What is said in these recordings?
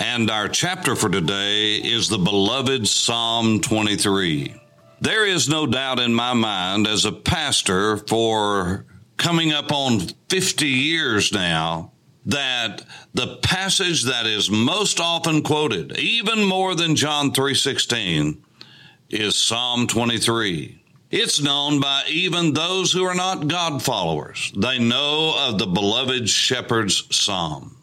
and our chapter for today is the beloved Psalm 23. There is no doubt in my mind as a pastor for coming up on 50 years now that the passage that is most often quoted, even more than John 3:16, is Psalm 23. It's known by even those who are not God followers. They know of the beloved shepherd's psalm.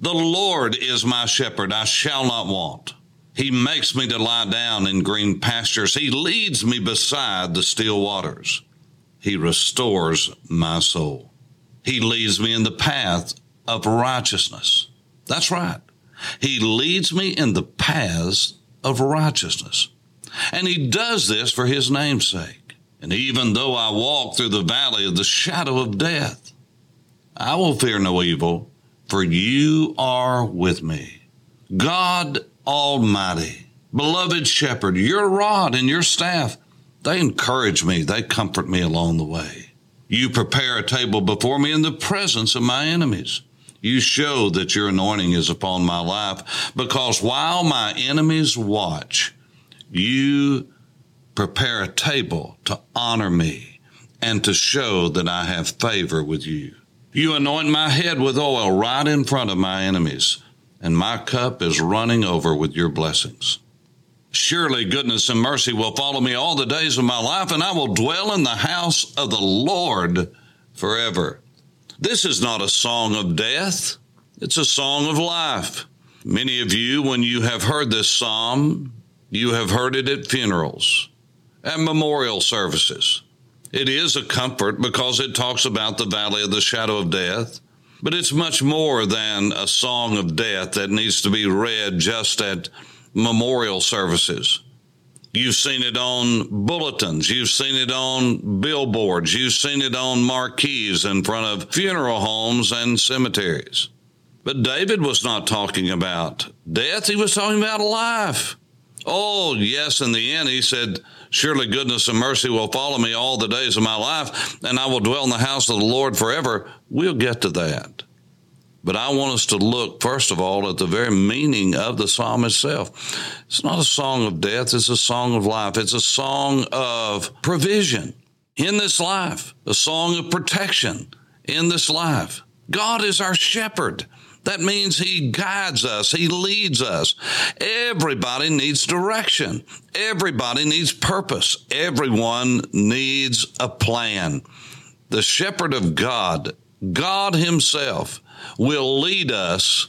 The Lord is my shepherd, I shall not want. He makes me to lie down in green pastures. He leads me beside the still waters. He restores my soul. He leads me in the path of righteousness. That's right. He leads me in the paths of righteousness. And he does this for his name's sake. And even though I walk through the valley of the shadow of death, I will fear no evil, for you are with me. God Almighty, beloved shepherd, your rod and your staff, they encourage me, they comfort me along the way. You prepare a table before me in the presence of my enemies. You show that your anointing is upon my life, because while my enemies watch, you prepare a table to honor me and to show that I have favor with you. You anoint my head with oil right in front of my enemies, and my cup is running over with your blessings. Surely goodness and mercy will follow me all the days of my life, and I will dwell in the house of the Lord forever. This is not a song of death, it's a song of life. Many of you, when you have heard this psalm, you have heard it at funerals, at memorial services. It is a comfort because it talks about the valley of the shadow of death, but it's much more than a song of death that needs to be read just at memorial services. You've seen it on bulletins. You've seen it on billboards. You've seen it on marquees in front of funeral homes and cemeteries. But David was not talking about death. He was talking about life. Oh, yes, in the end, he said, Surely goodness and mercy will follow me all the days of my life, and I will dwell in the house of the Lord forever. We'll get to that. But I want us to look, first of all, at the very meaning of the psalm itself. It's not a song of death, it's a song of life. It's a song of provision in this life, a song of protection in this life. God is our shepherd. That means He guides us, He leads us. Everybody needs direction. Everybody needs purpose. Everyone needs a plan. The shepherd of God, God Himself, will lead us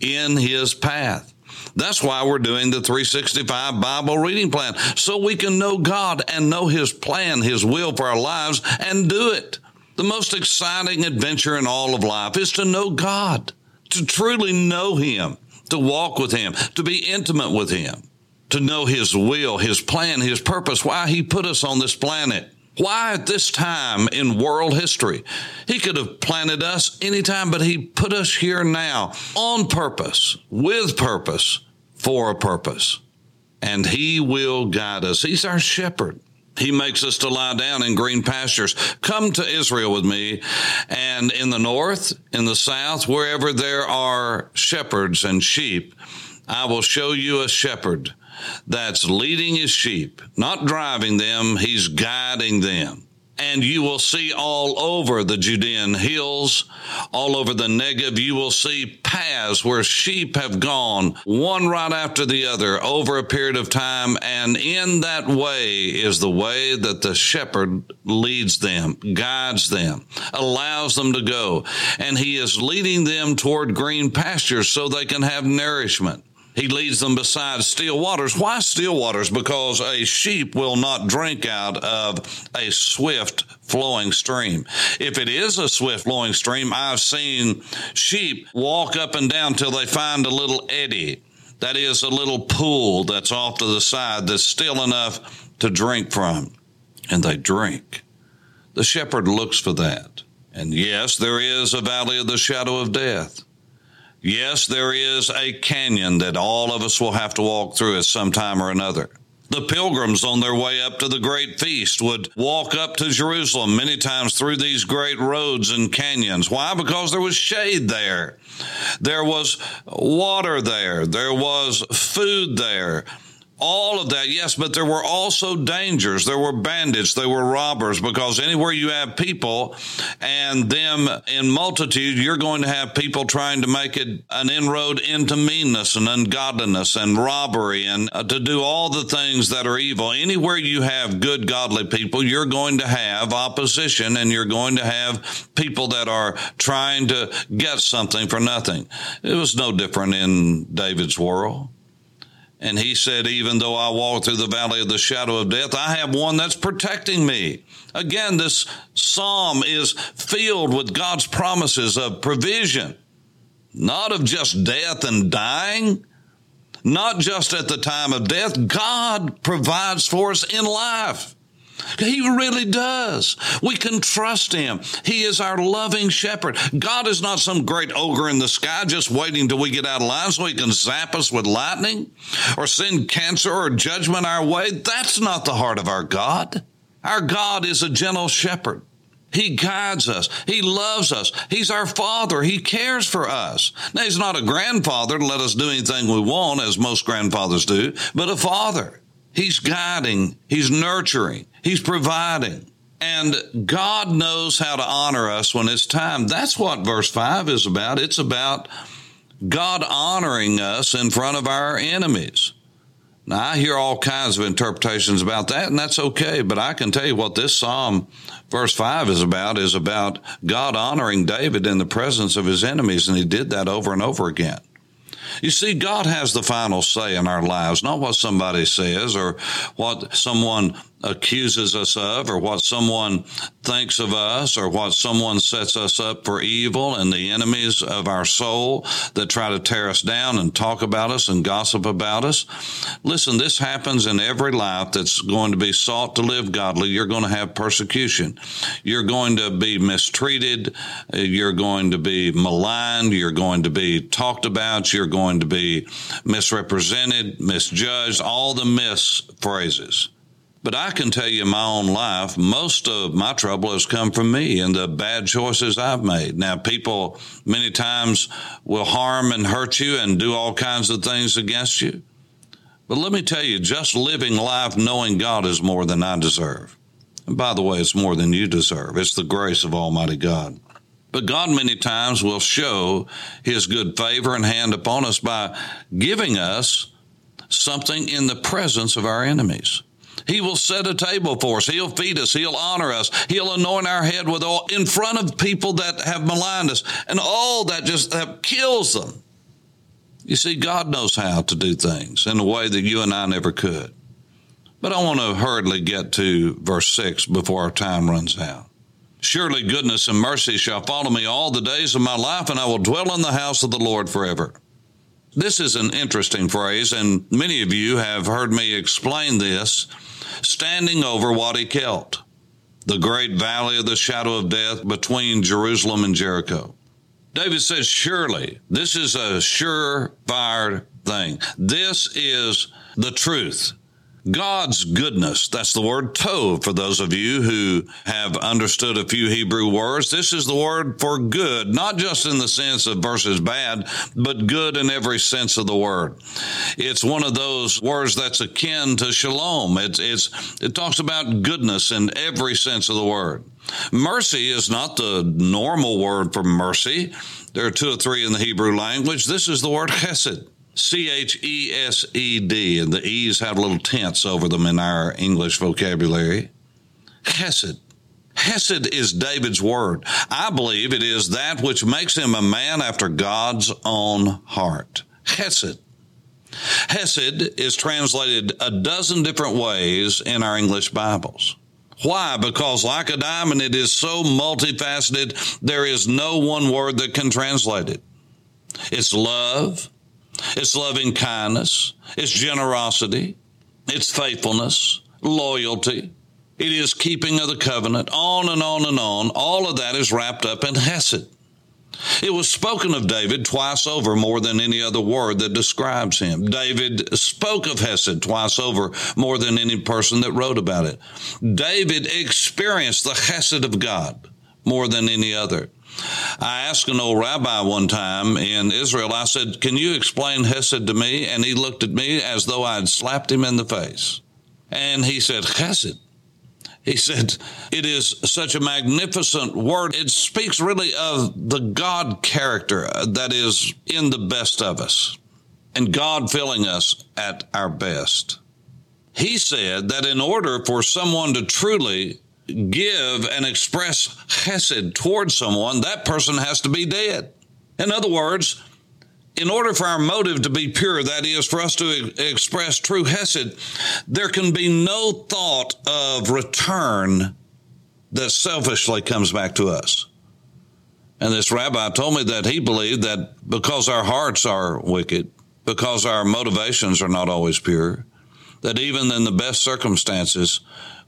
in His path. That's why we're doing the 365 Bible reading plan, so we can know God and know His plan, His will for our lives, and do it. The most exciting adventure in all of life is to know God to truly know Him, to walk with Him, to be intimate with Him, to know His will, His plan, His purpose, why He put us on this planet. Why at this time in world history? He could have planted us anytime, but He put us here now on purpose, with purpose, for a purpose. And He will guide us. He's our shepherd. He makes us to lie down in green pastures. Come to Israel with me. And in the north, in the south, wherever there are shepherds and sheep, I will show you a shepherd that's leading his sheep, not driving them, he's guiding them and you will see all over the Judean hills, all over the Negev, you will see paths where sheep have gone one right after the other over a period of time. And in that way is the way that the shepherd leads them, guides them, allows them to go. And he is leading them toward green pastures so they can have nourishment. He leads them beside still waters. Why still waters? Because a sheep will not drink out of a swift flowing stream. If it is a swift flowing stream, I've seen sheep walk up and down till they find a little eddy That is a little pool that's off to the side that's still enough to drink from. And they drink. The shepherd looks for that. And yes, there is a valley of the shadow of death. Yes, there is a canyon that all of us will have to walk through at some time or another. The pilgrims on their way up to the great feast would walk up to Jerusalem many times through these great roads and canyons. Why? Because there was shade there. There was water there. There was food there all of that, yes, but there were also dangers. There were bandits, there were robbers, because anywhere you have people and them in multitude, you're going to have people trying to make it an inroad into meanness and ungodliness and robbery and uh, to do all the things that are evil. Anywhere you have good, godly people, you're going to have opposition and you're going to have people that are trying to get something for nothing. It was no different in David's world. And he said, Even though I walk through the valley of the shadow of death, I have one that's protecting me. Again, this psalm is filled with God's promises of provision, not of just death and dying, not just at the time of death. God provides for us in life. He really does. We can trust him. He is our loving shepherd. God is not some great ogre in the sky just waiting till we get out of line so he can zap us with lightning or send cancer or judgment our way. That's not the heart of our God. Our God is a gentle shepherd. He guides us. He loves us. He's our father. He cares for us. Now, he's not a grandfather to let us do anything we want, as most grandfathers do, but a father. He's guiding. He's nurturing. He's providing. And God knows how to honor us when it's time. That's what verse 5 is about. It's about God honoring us in front of our enemies. Now, I hear all kinds of interpretations about that, and that's okay, but I can tell you what this Psalm, verse 5, is about is about God honoring David in the presence of his enemies, and he did that over and over again. You see, God has the final say in our lives, not what somebody says or what someone accuses us of or what someone thinks of us or what someone sets us up for evil and the enemies of our soul that try to tear us down and talk about us and gossip about us. Listen, this happens in every life that's going to be sought to live godly. You're going to have persecution. You're going to be mistreated. You're going to be maligned. You're going to be talked about. You're going to be misrepresented, misjudged, all the miss phrases. But I can tell you in my own life, most of my trouble has come from me and the bad choices I've made. Now, people many times will harm and hurt you and do all kinds of things against you. But let me tell you, just living life knowing God is more than I deserve. And by the way, it's more than you deserve. It's the grace of Almighty God. But God many times will show his good favor and hand upon us by giving us something in the presence of our enemies. He will set a table for us. He'll feed us. He'll honor us. He'll anoint our head with oil in front of people that have maligned us. And all that just that kills them. You see, God knows how to do things in a way that you and I never could. But I want to hurriedly get to verse 6 before our time runs out. Surely goodness and mercy shall follow me all the days of my life, and I will dwell in the house of the Lord forever. This is an interesting phrase, and many of you have heard me explain this standing over Wadi Kelt, the great valley of the shadow of death between Jerusalem and Jericho. David says, Surely, this is a surefire thing. This is the truth. God's goodness. That's the word tov for those of you who have understood a few Hebrew words. This is the word for good, not just in the sense of versus bad, but good in every sense of the word. It's one of those words that's akin to shalom. It's, it's, it talks about goodness in every sense of the word. Mercy is not the normal word for mercy. There are two or three in the Hebrew language. This is the word chesed. C H E S E D, and the E's have little tense over them in our English vocabulary. Hesed. Hesed is David's word. I believe it is that which makes him a man after God's own heart. Hesed. Hesed is translated a dozen different ways in our English Bibles. Why? Because like a diamond, it is so multifaceted, there is no one word that can translate it. It's love, It's loving kindness, it's generosity, it's faithfulness, loyalty, it is keeping of the covenant, on and on and on. All of that is wrapped up in Hesed. It was spoken of David twice over more than any other word that describes him. David spoke of Hesed twice over more than any person that wrote about it. David experienced the Hesed of God more than any other. I asked an old rabbi one time in Israel, I said, Can you explain Hesed to me? And he looked at me as though I had slapped him in the face. And he said, Hesed. He said, It is such a magnificent word. It speaks really of the God character that is in the best of us and God filling us at our best. He said that in order for someone to truly give and express chesed towards someone, that person has to be dead. In other words, in order for our motive to be pure, that is, for us to express true Hesed, there can be no thought of return that selfishly comes back to us. And this rabbi told me that he believed that because our hearts are wicked, because our motivations are not always pure, that even in the best circumstances,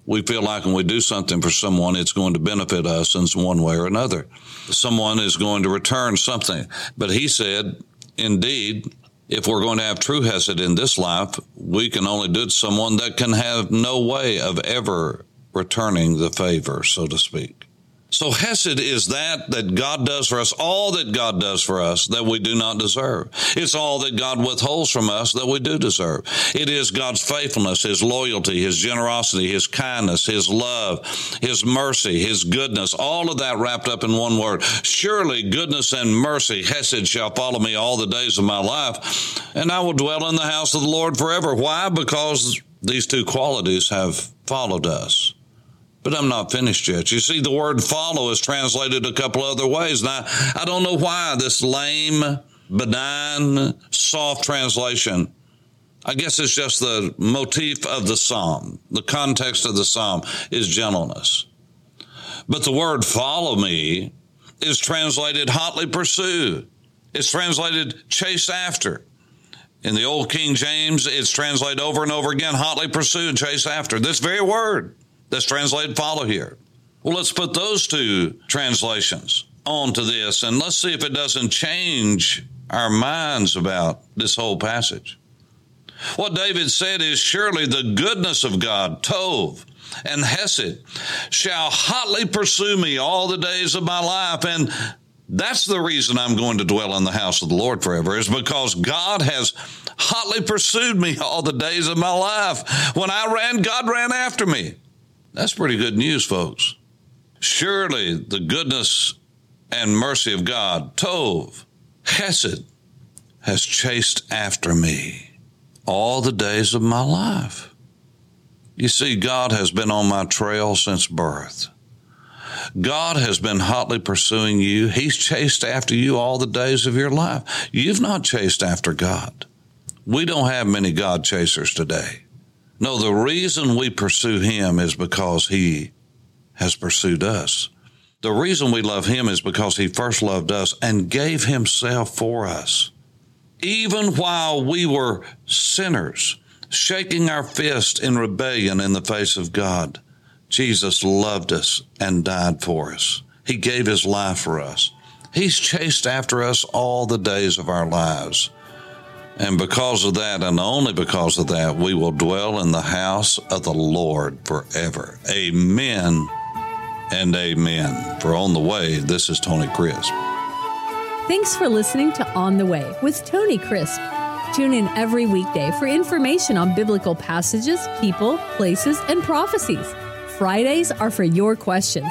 we feel like when we do something for someone, it's going to benefit us in one way or another. Someone is going to return something. But he said, indeed, if we're going to have true Hesed in this life, we can only do it to someone that can have no way of ever returning the favor, so to speak. So Hesed is that that God does for us, all that God does for us that we do not deserve. It's all that God withholds from us that we do deserve. It is God's faithfulness, His loyalty, His generosity, His kindness, His love, His mercy, His goodness, all of that wrapped up in one word. Surely goodness and mercy, Hesed shall follow me all the days of my life, and I will dwell in the house of the Lord forever. Why? Because these two qualities have followed us. But I'm not finished yet. You see, the word follow is translated a couple other ways. Now, I don't know why this lame, benign, soft translation. I guess it's just the motif of the psalm. The context of the psalm is gentleness. But the word follow me is translated hotly pursue. It's translated chase after. In the old King James, it's translated over and over again, hotly pursue and chase after. This very word that's translated follow here. Well, let's put those two translations onto this and let's see if it doesn't change our minds about this whole passage. What David said is surely the goodness of God, Tov and Hesed, shall hotly pursue me all the days of my life. And that's the reason I'm going to dwell in the house of the Lord forever, is because God has hotly pursued me all the days of my life. When I ran, God ran after me. That's pretty good news, folks. Surely the goodness and mercy of God, Tov, Hesed, has chased after me all the days of my life. You see, God has been on my trail since birth. God has been hotly pursuing you. He's chased after you all the days of your life. You've not chased after God. We don't have many God chasers today. No, the reason we pursue him is because he has pursued us. The reason we love him is because he first loved us and gave himself for us. Even while we were sinners, shaking our fist in rebellion in the face of God, Jesus loved us and died for us. He gave his life for us. He's chased after us all the days of our lives. And because of that, and only because of that, we will dwell in the house of the Lord forever. Amen and amen. For On the Way, this is Tony Crisp. Thanks for listening to On the Way with Tony Crisp. Tune in every weekday for information on biblical passages, people, places, and prophecies. Fridays are for your questions.